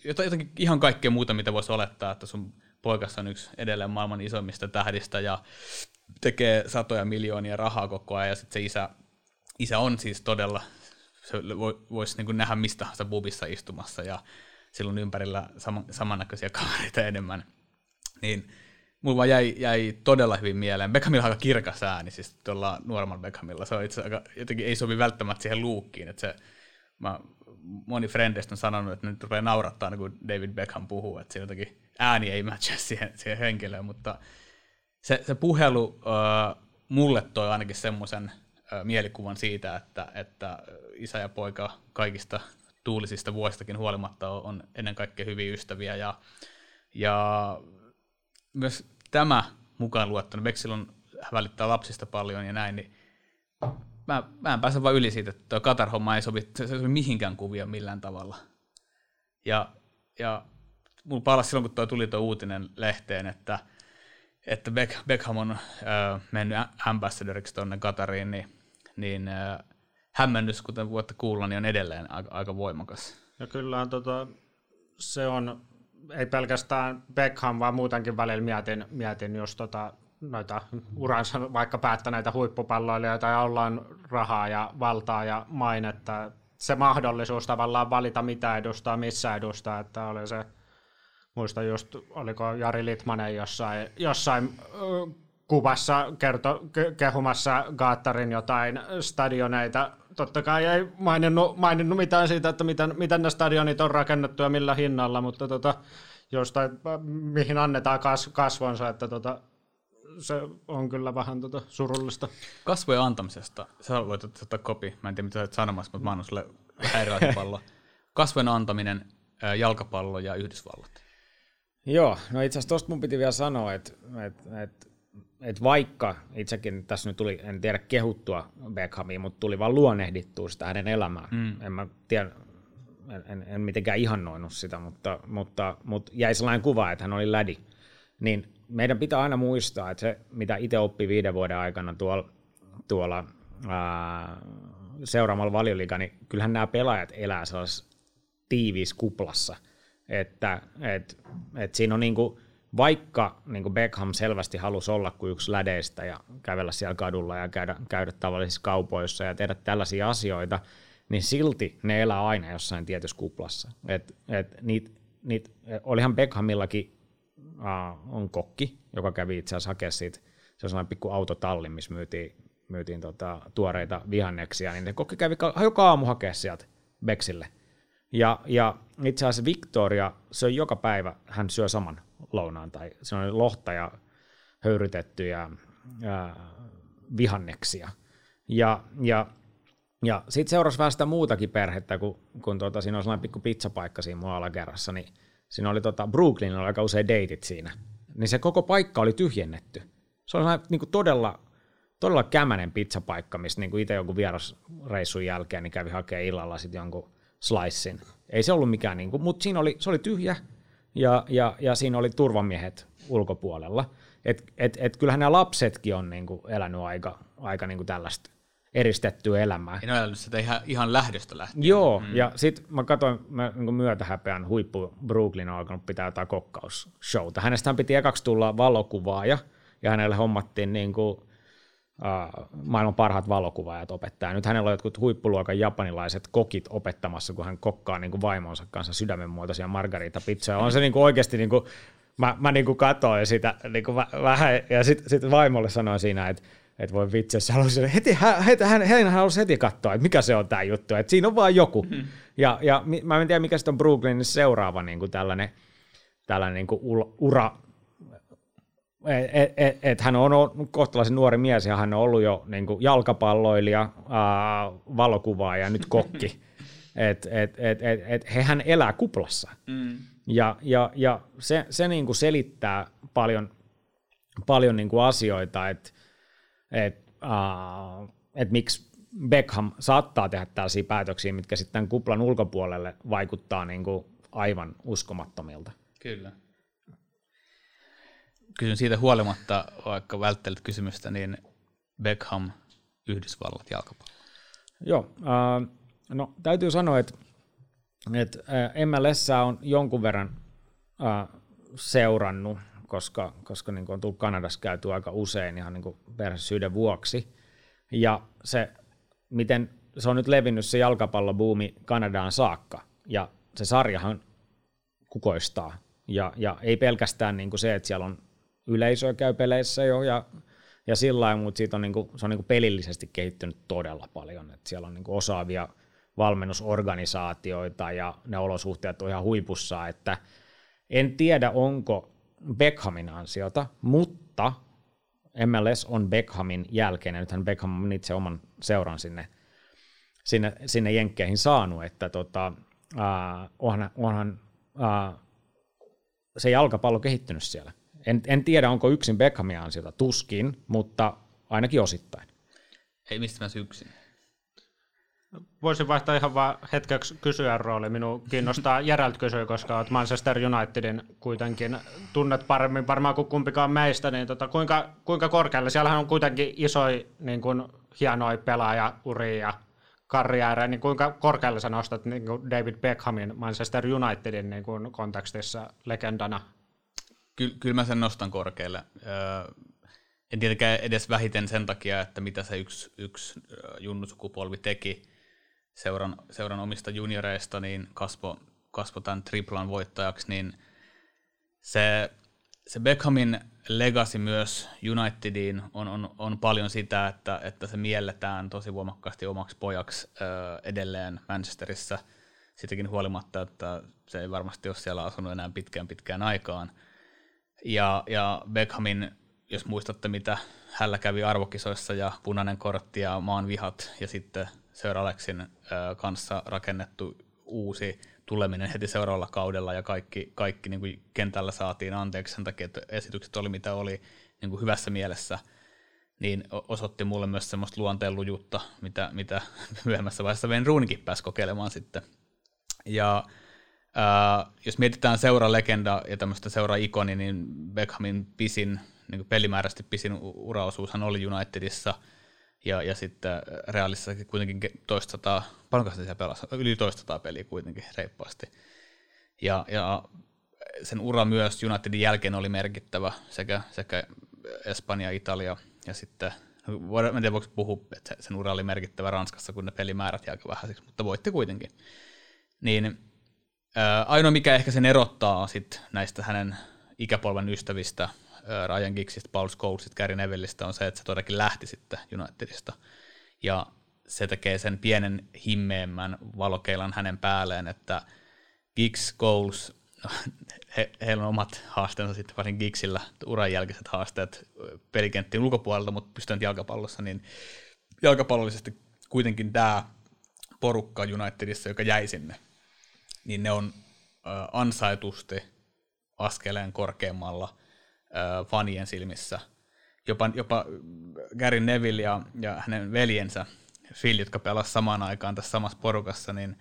jotakin ihan kaikkea muuta, mitä voisi olettaa, että sun poikas on yksi edelleen maailman isommista tähdistä ja tekee satoja miljoonia rahaa koko ajan ja sitten se isä, isä on siis todella, se voisi niin nähdä mistä tahansa bubissa istumassa ja silloin ympärillä sama, samannäköisiä kavereita enemmän. Niin mulla jäi, jäi todella hyvin mieleen. Beckhamilla on aika kirkas ääni, siis tuolla nuoremmalla Beckhamilla. Se on itse aika, jotenkin ei sovi välttämättä siihen luukkiin. Että se, mä, moni frendeistä on sanonut, että nyt rupeaa naurattaa, niin kun David Beckham puhuu, että se jotenkin ääni ei matcha siihen, siihen henkilöön, mutta se, se puhelu äh, mulle toi ainakin semmoisen äh, mielikuvan siitä, että, että isä ja poika kaikista tuulisista vuosistakin huolimatta on, on ennen kaikkea hyviä ystäviä ja, ja myös tämä mukaan luettuna, Bexil on välittää lapsista paljon ja näin, niin mä, mä en pääse vaan yli siitä, että tuo Katar-homma ei sovi, se, se sovi mihinkään kuvia millään tavalla. Ja, ja mulla palasi silloin, kun toi tuli tuo uutinen lehteen, että, että Beck, Beckham on äh, mennyt ambassadoriksi tuonne Katariin, niin, niin äh, hämmennys, kuten voitte kuulla, niin on edelleen aika, aika voimakas. Ja kyllä tota, se on, ei pelkästään Beckham, vaan muutenkin välillä mietin, mietin jos tota, noita uransa vaikka päättäneitä huippupalloilijoita ja ollaan rahaa ja valtaa ja mainetta. Se mahdollisuus tavallaan valita mitä edustaa, missä edustaa, että oli se, muista just, oliko Jari Litmanen jossain, jossain kuvassa kerto, kehumassa Gaattarin jotain stadioneita. Totta kai ei maininnut, maininnut mitään siitä, että miten, miten ne stadionit on rakennettu ja millä hinnalla, mutta tota, jostain, mihin annetaan kas, kasvonsa, että tota, se on kyllä vähän tota surullista. Kasvojen antamisesta, sä voit ottaa kopi, mä en tiedä mitä olet sanomassa, mutta mä annan sulle pallo. Kasvojen antaminen, jalkapallo ja Yhdysvallat. Joo, no itse asiassa tuosta mun piti vielä sanoa, että, että, että, että vaikka itsekin tässä nyt tuli, en tiedä kehuttua Beckhamia, mutta tuli vaan luonnehdittua sitä hänen elämää. Mm. En mä tiedä, en, en, en mitenkään ihannoinut sitä, mutta, mutta, mutta jäi sellainen kuva, että hän oli lädi. Niin meidän pitää aina muistaa, että se, mitä itse oppi viiden vuoden aikana tuolla, tuolla ää, seuraamalla valioliiga, niin kyllähän nämä pelaajat elää sellaisessa tiiviissä kuplassa, että et, et siinä on niinku, vaikka niinku Beckham selvästi halusi olla kuin yksi lädeistä ja kävellä siellä kadulla ja käydä, käydä tavallisissa kaupoissa ja tehdä tällaisia asioita, niin silti ne elää aina jossain tietyssä kuplassa. Et, et niit, niit, olihan Beckhamillakin uh, on kokki, joka kävi itse asiassa hakemaan siitä, se on sellainen pikku autotalli, missä myytiin, myytiin tota, tuoreita vihanneksia, niin se kokki kävi joka aamu hakea sieltä Bexille. Ja, ja itse asiassa Victoria söi joka päivä, hän syö saman lounaan, tai se on lohta ja höyrytettyjä ja vihanneksia. Ja, ja, ja sitten seurasi vähän sitä muutakin perhettä, kun, kun tuota, siinä on sellainen pikku pizzapaikka siinä mun alakerrassa, niin siinä oli tota, Brooklyn oli aika usein deitit siinä, niin se koko paikka oli tyhjennetty. Se oli niin kuin todella, todella kämänen pizzapaikka, missä niin itse jonkun vierasreissun jälkeen niin kävi hakemaan illalla sitten jonkun slicein. Ei se ollut mikään, niin kuin, mutta siinä oli, se oli tyhjä ja, ja, ja siinä oli turvamiehet ulkopuolella. Et, et, et kyllähän nämä lapsetkin on niin kuin elänyt aika, aika niin kuin tällaista eristettyä elämää. En ole elänyt sitä ihan, ihan lähdöstä lähtien. Joo, mm. ja sitten mä katsoin, mä niin myötähäpeän huippu Brooklyn on alkanut pitää jotain kokkausshowta. Hänestä piti ekaksi tulla valokuvaaja, ja hänelle hommattiin niin kuin, maailman parhaat valokuvaajat opettaa. Nyt hänellä on jotkut huippuluokan japanilaiset kokit opettamassa, kun hän kokkaa niin kuin vaimonsa kanssa sydämenmuotoisia margarita-pizzoja. On se niin kuin oikeasti, niin kuin, mä, mä niin kuin katoin sitä niin kuin vähän, ja sitten sit vaimolle sanoin siinä, että että voi vitsi, jos halusi, heti, hän, hän, hän halusi heti katsoa, että mikä se on tämä juttu, että siinä on vaan joku. Mm-hmm. Ja, ja mä en tiedä, mikä sitten on Brooklynin seuraava niin kuin tällainen, tällainen niin kuin ura, et, et, et hän on kohtalaisen nuori mies ja hän on ollut jo niin kuin jalkapalloilija, ää, valokuvaaja ja nyt kokki. [laughs] et, et, et, et, et hehän elää kuplassa. Mm. Ja, ja, ja se, se niin kuin selittää paljon, paljon niin kuin asioita, että uh, et miksi Beckham saattaa tehdä tällaisia päätöksiä, mitkä sitten kuplan ulkopuolelle vaikuttaa niin kuin aivan uskomattomilta. Kyllä. Kysyn siitä huolimatta, vaikka välttelet kysymystä, niin Beckham, Yhdysvallat, jalkapallo. Joo, uh, no täytyy sanoa, että, että MLS on jonkun verran uh, seurannut koska, koska niin on tullut Kanadassa käyty aika usein ihan niin perhesyiden vuoksi. Ja se, miten se on nyt levinnyt se jalkapallobuumi Kanadaan saakka, ja se sarjahan kukoistaa. Ja, ja ei pelkästään niin kuin se, että siellä on yleisöä käy peleissä jo ja, ja sillä lailla, mutta siitä on niinku, se on niinku pelillisesti kehittynyt todella paljon. Et siellä on niinku osaavia valmennusorganisaatioita ja ne olosuhteet on ihan huipussa, että en tiedä onko Beckhamin ansiota, mutta MLS on Beckhamin jälkeen, ja nythän Beckham on itse oman seuran sinne, sinne, sinne Jenkkeihin saanut, että tota, äh, onhan, onhan äh, se jalkapallo kehittynyt siellä. En, en tiedä, onko yksin Beckhamin ansiota, tuskin, mutta ainakin osittain. Ei mistä mä yksin. Voisin vaihtaa ihan vaan hetkeksi kysyä rooli. Minun kiinnostaa [laughs] Geralt kysyä, koska olet Manchester Unitedin kuitenkin tunnet paremmin varmaan kuin kumpikaan meistä. Niin tota, kuinka, kuinka korkealle? Siellähän on kuitenkin isoja niin kuin, hienoja pelaajauria ja karriäärejä, niin kuinka korkealle sä nostat niin kuin David Beckhamin Manchester Unitedin niin kuin, kontekstissa legendana? Ky- kyllä mä sen nostan korkealle. Öö, en tietenkään edes vähiten sen takia, että mitä se yksi, yksi junnusukupolvi teki seuran, seuran omista junioreista, niin kasvo, kasvo tämän triplan voittajaksi, niin se, se Beckhamin legacy myös Unitediin on, on, on paljon sitä, että, että se mielletään tosi voimakkaasti omaksi pojaksi ö, edelleen Manchesterissa, sitäkin huolimatta, että se ei varmasti ole siellä asunut enää pitkään pitkään aikaan. Ja, ja Beckhamin, jos muistatte mitä hänellä kävi arvokisoissa ja punainen kortti ja maan vihat ja sitten Sir Alexin kanssa rakennettu uusi tuleminen heti seuraavalla kaudella ja kaikki, kaikki niin kuin kentällä saatiin anteeksi sen takia, että esitykset oli mitä oli niin kuin hyvässä mielessä, niin osoitti mulle myös semmoista luonteenlujuutta, mitä, mitä [laughs] myöhemmässä vaiheessa Ven Ruunikin pääsi kokeilemaan sitten. Ja ää, jos mietitään seura-legenda ja tämmöistä seura-ikoni, niin Beckhamin pisin, niin pelimääräisesti pisin uraosuushan oli Unitedissa – ja, ja sitten äh, Realissa kuitenkin toistataa, paljonko se pelasi? Yli toistataa peliä kuitenkin reippaasti. Ja, ja sen ura myös Unitedin jälkeen oli merkittävä sekä, sekä Espanja, Italia ja sitten, no, en tiedä voiko puhua, että sen ura oli merkittävä Ranskassa, kun ne pelimäärät jäi aika vähäisiksi, mutta voitti kuitenkin. Niin ainoa mikä ehkä sen erottaa sit näistä hänen ikäpolven ystävistä Ryan Giggsistä, Paul Scholesista, Gary Nevilleistä on se, että se todellakin lähti sitten Unitedista. Ja se tekee sen pienen himmeemmän valokeilan hänen päälleen, että Giggs, Scholes, [laughs] he, heillä on omat haasteensa sitten varsin Giggsillä, uran jälkeiset haasteet pelikenttien ulkopuolelta, mutta pystynyt jalkapallossa, niin jalkapallollisesti kuitenkin tämä porukka Unitedissa, joka jäi sinne, niin ne on ansaitusti askeleen korkeammalla – fanien silmissä. Jopa, jopa Gary Neville ja, ja hänen veljensä Phil, jotka pelasivat samaan aikaan tässä samassa porukassa, niin,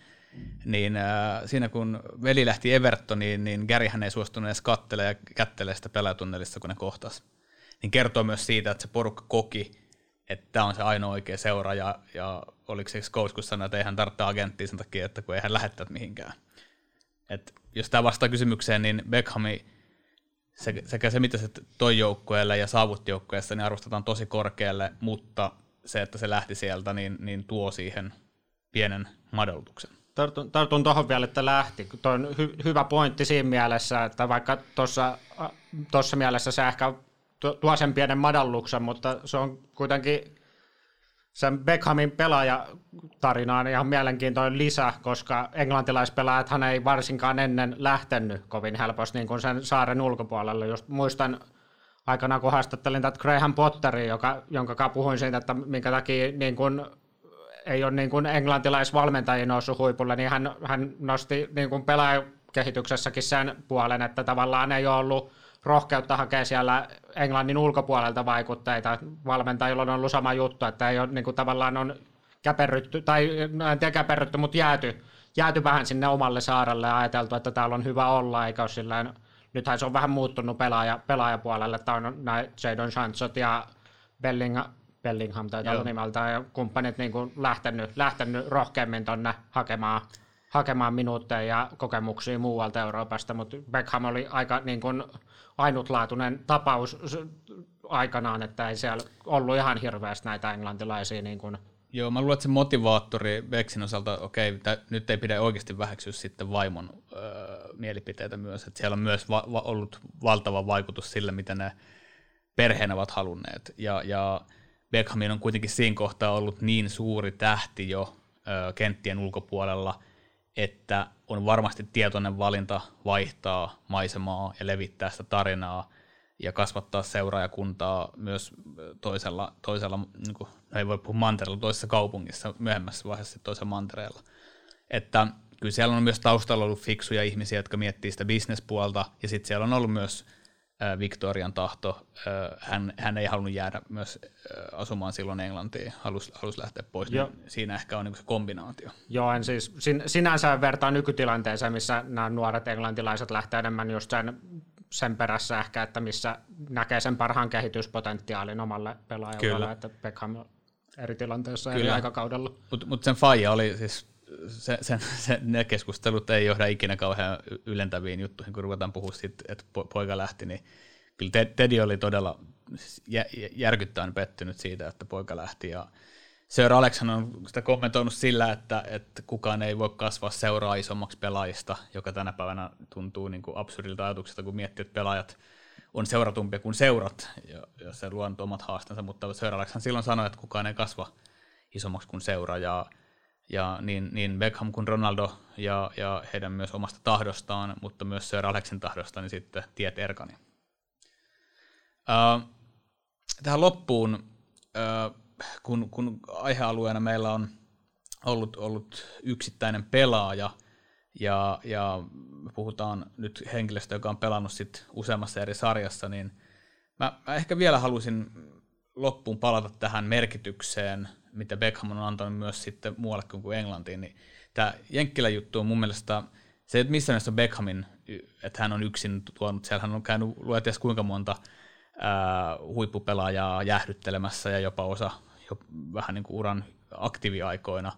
niin äh, siinä kun veli lähti Evertoniin, niin Gary hän ei suostunut edes kattelemaan ja kättelee sitä pelatunnelissa, kun ne kohtas. Niin kertoo myös siitä, että se porukka koki, että tämä on se ainoa oikea seura, ja, ja oliko se Scouts, kun sanoi, että ei hän tarvitse agenttia sen takia, että kun ei hän lähettää mihinkään. Et jos tämä vastaa kysymykseen, niin Beckhami sekä se, mitä se toi joukkueelle ja saavutti joukkueessa, niin arvostetaan tosi korkealle, mutta se, että se lähti sieltä, niin, niin tuo siihen pienen madallutuksen. Tartun, tartun tuohon vielä, että lähti. Tuo on hy, hyvä pointti siinä mielessä, että vaikka tuossa mielessä se ehkä tuo sen pienen madalluksen, mutta se on kuitenkin sen Beckhamin pelaajatarina on ihan mielenkiintoinen lisä, koska englantilaispelaajathan ei varsinkaan ennen lähtenyt kovin helposti niin kuin sen saaren ulkopuolelle. Just muistan aikana, kun haastattelin tätä Graham Potteria, joka, jonka puhuin siitä, että minkä takia niin kuin, ei ole niin englantilaisvalmentajia noussut huipulle, niin hän, hän nosti niin kuin pelaajakehityksessäkin sen puolen, että tavallaan ei ole ollut rohkeutta hakea siellä Englannin ulkopuolelta vaikutteita. Valmentajilla on ollut sama juttu, että ei ole niin kuin tavallaan on käperrytty, tai en tiedä käperrytty, mutta jääty, jääty vähän sinne omalle saarelle ja ajateltu, että täällä on hyvä olla, eikä ole silleen, nythän se on vähän muuttunut pelaaja, pelaajapuolelle, että on näin Jadon Sanchot ja Bellingham, Bellingham tai tällä nimeltä ja kumppanit niin kuin lähtenyt, lähtenyt rohkeammin tuonne hakemaan, hakemaan minuutteja ja kokemuksia muualta Euroopasta, mutta Beckham oli aika niin kuin, ainutlaatuinen tapaus aikanaan, että ei siellä ollut ihan hirveästi näitä englantilaisia. Niin kuin. Joo, mä luulen, että se motivaattori Vexin osalta, okei, okay, nyt ei pidä oikeasti väheksyä sitten vaimon öö, mielipiteitä myös, että siellä on myös va- va- ollut valtava vaikutus sille, mitä ne perheen ovat halunneet. Ja, ja Beckhamin on kuitenkin siinä kohtaa ollut niin suuri tähti jo ö, kenttien ulkopuolella, että on varmasti tietoinen valinta vaihtaa maisemaa ja levittää sitä tarinaa ja kasvattaa seuraajakuntaa myös toisella, toisella niin kuin, ei voi puhua mantereella, toisessa kaupungissa myöhemmässä vaiheessa toisella mantereella. Että kyllä siellä on myös taustalla ollut fiksuja ihmisiä, jotka miettii sitä bisnespuolta, ja sitten siellä on ollut myös Victorian tahto. Hän, hän ei halunnut jäädä myös asumaan silloin Englantiin, halusi, halusi lähteä pois. Niin siinä ehkä on niin se kombinaatio. Joo, en siis sin, sinänsä vertaa nykytilanteeseen, missä nämä nuoret englantilaiset lähtee enemmän just sen, sen perässä ehkä, että missä näkee sen parhaan kehityspotentiaalin omalle pelaajalle, että Beckham eri tilanteessa Kyllä. eri aikakaudella. Mutta mut sen faija oli siis se, se, se, ne keskustelut ei johda ikinä kauhean ylentäviin juttuihin, kun ruvetaan puhua siitä, että poika lähti, niin kyllä Teddy oli todella järkyttävän pettynyt siitä, että poika lähti, ja Sir Alex on sitä kommentoinut sillä, että, että kukaan ei voi kasvaa seuraa isommaksi pelaajista, joka tänä päivänä tuntuu niin kuin absurdilta ajatukselta, kun miettii, että pelaajat on seuratumpia kuin seurat, ja, ja se luo omat haastansa, mutta Sir Alex silloin sanoi, että kukaan ei kasva isommaksi kuin seura, ja ja niin, niin Beckham kuin Ronaldo ja, ja heidän myös omasta tahdostaan, mutta myös Sir Alexin tahdosta, niin sitten tiet erkani. Uh, tähän loppuun, uh, kun, kun aihealueena meillä on ollut, ollut yksittäinen pelaaja, ja, ja puhutaan nyt henkilöstä, joka on pelannut sit useammassa eri sarjassa, niin mä, mä ehkä vielä halusin loppuun palata tähän merkitykseen, mitä Beckham on antanut myös sitten muualle kuin Englantiin, niin tämä Jenkkilä juttu on mun mielestä se, että missä näissä on Beckhamin, että hän on yksin tuonut, siellä hän on käynyt lueties kuinka monta ää, huippupelaajaa jähdyttelemässä ja jopa osa jo vähän niin kuin uran aktiiviaikoina.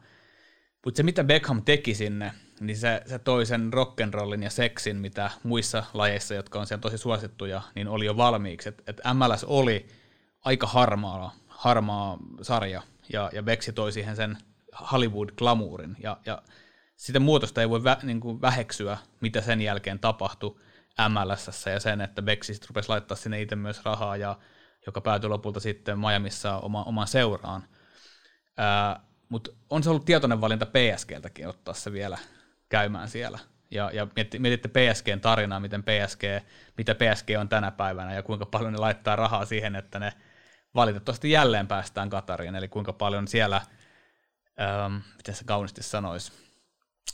Mutta se, mitä Beckham teki sinne, niin se, se toi sen rock'n'rollin ja seksin, mitä muissa lajeissa, jotka on siellä tosi suosittuja, niin oli jo valmiiksi. Että et MLS oli aika harmaa, harmaa sarja, ja, ja Beksi toi siihen sen Hollywood-glamuurin, ja, ja sitä muutosta ei voi vä, niin kuin väheksyä, mitä sen jälkeen tapahtui MLS ja sen, että Beksi rupesi laittaa sinne itse myös rahaa, ja joka päätyi lopulta sitten Miamiissa oma, omaan seuraan. Mutta on se ollut tietoinen valinta PSGltäkin ottaa se vielä käymään siellä. Ja, ja mietitte PSGn tarinaa, miten PSG, mitä PSG on tänä päivänä ja kuinka paljon ne laittaa rahaa siihen, että ne valitettavasti jälleen päästään Katariin, eli kuinka paljon siellä, ähm, miten se kauniisti sanoisi,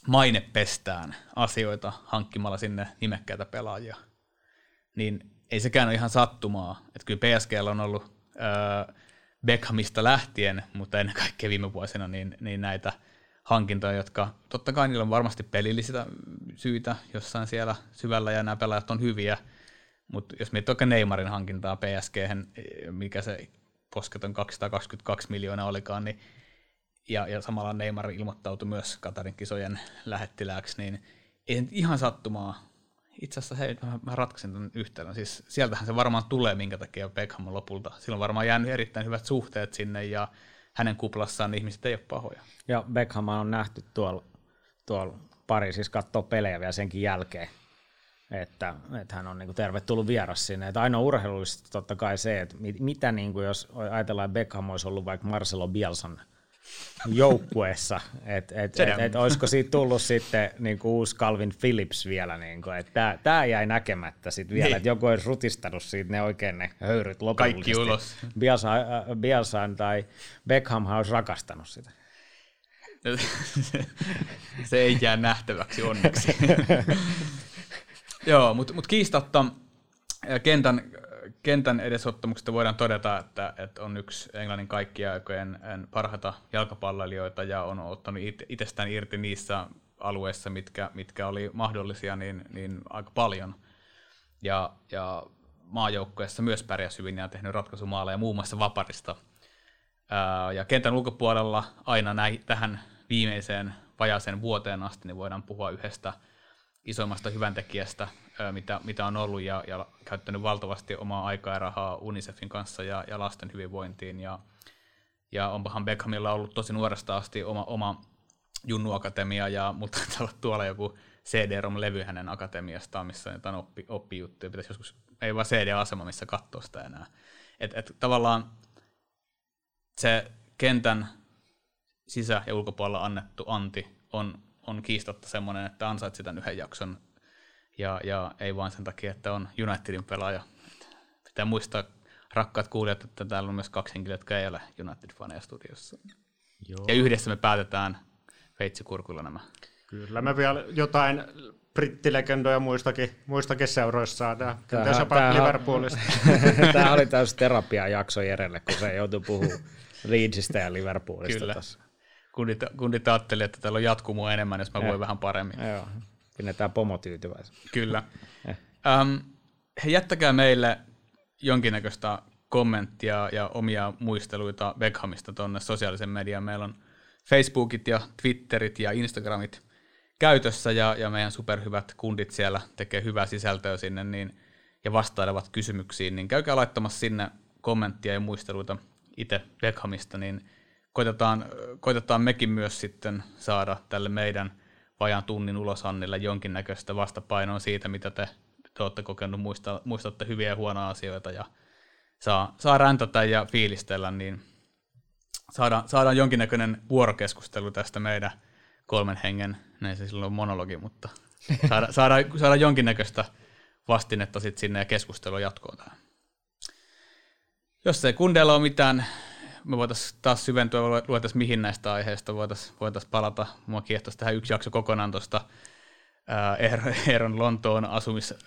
maine pestään asioita hankkimalla sinne nimekkäitä pelaajia. Niin ei sekään ole ihan sattumaa, että kyllä PSGllä on ollut äh, Beckhamista lähtien, mutta ennen kaikkea viime vuosina niin, niin näitä hankintoja, jotka totta kai niillä on varmasti pelillisiä syitä jossain siellä syvällä ja nämä pelaajat on hyviä – mutta jos miettii vaikka Neymarin hankintaa PSG, mikä se posketon 222 miljoonaa olikaan, niin ja, ja samalla Neymar ilmoittautui myös Katarin kisojen lähettilääksi, niin ei ihan sattumaa. Itse asiassa hei, mä, mä ratkaisin tämän yhtälön. Siis sieltähän se varmaan tulee, minkä takia Beckham on lopulta. Silloin on varmaan jäänyt erittäin hyvät suhteet sinne ja hänen kuplassaan ihmiset ei ole pahoja. Ja Beckham on nähty tuolla, tuolla Pariisissa katsoa pelejä vielä senkin jälkeen että, että hän on niin kuin tervetullut vieras sinne. Että ainoa urheilullisesti totta kai se, että mit, mitä niin kuin jos ajatellaan, että Beckham olisi ollut vaikka Marcelo Bielsan joukkueessa, että et, et, et, olisiko siitä tullut sitten niin kuin uusi Calvin Phillips vielä, niin kuin, että tämä jäi näkemättä sitten vielä, niin. että joku olisi rutistanut siitä ne oikein ne höyryt lopullisesti. Kaikki ulos. Bielsa, äh, Bielsan tai Beckham olisi rakastanut sitä. [laughs] se ei jää nähtäväksi onneksi. [laughs] Joo, mutta mut kiistatta kentän, kentän edesottamuksesta voidaan todeta, että, että on yksi Englannin kaikkien aikojen parhaita jalkapalloilijoita ja on ottanut itsestään irti niissä alueissa, mitkä, mitkä oli mahdollisia, niin, niin aika paljon. Ja, ja maajoukkueessa myös pärjäsi hyvin ja on tehnyt ratkaisumaaleja muun muassa Vaparista. Ja kentän ulkopuolella aina näin, tähän viimeiseen vajaaseen vuoteen asti niin voidaan puhua yhdestä – isoimmasta hyväntekijästä, mitä, mitä on ollut, ja, ja käyttänyt valtavasti omaa aikaa ja rahaa UNICEFin kanssa ja, ja lasten hyvinvointiin. Ja, ja onpahan Beckhamilla ollut tosi nuoresta asti oma, oma Junnu Akatemia, ja, mutta tuolla joku CD-ROM-levy hänen akatemiastaan, missä on jotain oppi, oppijuttuja. Pitäisi joskus, ei vaan CD-asema, missä katsoo sitä enää. Et, et tavallaan se kentän sisä- ja ulkopuolella annettu anti on, on kiistatta semmoinen, että ansaitsi tämän yhden jakson ja, ja ei vain sen takia, että on Unitedin pelaaja. Pitää muistaa, rakkaat kuulijat, että täällä on myös kaksi henkilöä, jotka ei ole United-faneja studiossa. Joo. Ja yhdessä me päätetään veitsikurkulla nämä. Kyllä me vielä jotain brittilegendoja muistakin, muistakin seuroissa saadaan. Kenties jopa tämähän- Liverpoolista. [laughs] Tämä oli täysin terapiajakso Jerelle, kun se joutui puhumaan Leedsistä ja Liverpoolista Kyllä. tossa. Kundit, kundit ajatteli, että täällä on jatkumoa enemmän, jos mä voin vähän paremmin. Joo, pidetään pomo tyytyväisenä. Kyllä. Eh. Ähm, he jättäkää meille jonkinnäköistä kommenttia ja omia muisteluita Beckhamista tuonne sosiaalisen median. Meillä on Facebookit ja Twitterit ja Instagramit käytössä ja, ja meidän superhyvät kundit siellä tekee hyvää sisältöä sinne niin, ja vastailevat kysymyksiin, niin käykää laittamassa sinne kommenttia ja muisteluita itse Beckhamista, niin koitetaan, koitetaan mekin myös sitten saada tälle meidän vajaan tunnin ulosannille jonkinnäköistä vastapainoa siitä, mitä te, te olette kokenut, muista, muistatte hyviä ja huonoja asioita ja saa, saa räntätä ja fiilistellä, niin saadaan, saadaan jonkinnäköinen vuorokeskustelu tästä meidän kolmen hengen, näin se silloin on monologi, mutta saada, [laughs] saadaan, saadaan jonkinnäköistä vastinetta sit sinne ja keskustelua jatkoon tähän. Jos ei kundeilla ole mitään, me voitaisiin taas syventyä, luettaisiin mihin näistä aiheista voitaisiin voitais palata. Mua kiehtoisi tähän yksi jakso kokonaan tuosta [laughs] Eeron Lontoon asumis äh,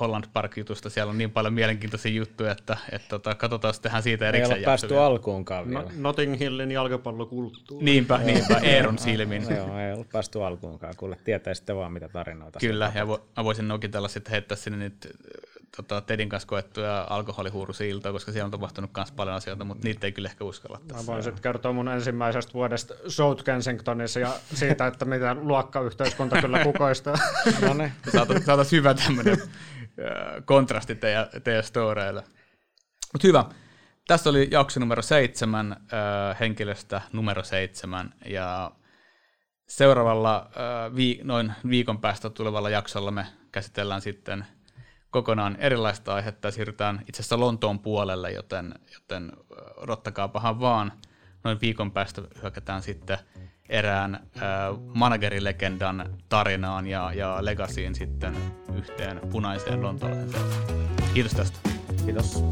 Holland Park-jutusta. Siellä on niin paljon mielenkiintoisia juttuja, että, että tota, katsotaan sitten siitä Ei erikseen ole jakso päästy vielä. alkuunkaan vielä. No, Notting Hillin jalkapallokulttuuri. Niinpä, niinpä, Eeron silmin. [laughs] Joo, ei ollut päästy alkuunkaan. Kuule, tietää sitten vaan mitä tarinoita. Kyllä, ja vo, mä voisin nokitella sitten heittää sinne nyt äh, tota, Tedin kanssa koettuja alkoholihuurusiltoja, koska siellä on tapahtunut myös paljon asioita, mutta niitä ei kyllä ehkä uskalla Mä tässä. voin sitten kertoa mun ensimmäisestä vuodesta South Kensingtonissa ja siitä, että mitä luokkayhteiskunta kyllä kukoistaa. [laughs] No ne, Saatat, saatat hyvä tämmöinen kontrasti teidän, teidän storeille. Mutta hyvä. Tässä oli jakso numero seitsemän, henkilöstä numero seitsemän, ja seuraavalla vii, noin viikon päästä tulevalla jaksolla me käsitellään sitten kokonaan erilaista aihetta ja siirrytään itse asiassa Lontoon puolelle, joten, joten odottakaapahan vaan. Noin viikon päästä hyökätään sitten erään äh, managerilegendan tarinaan ja, ja legacyin sitten yhteen punaiseen lontoolaisen seuraan. Kiitos tästä. kiitos.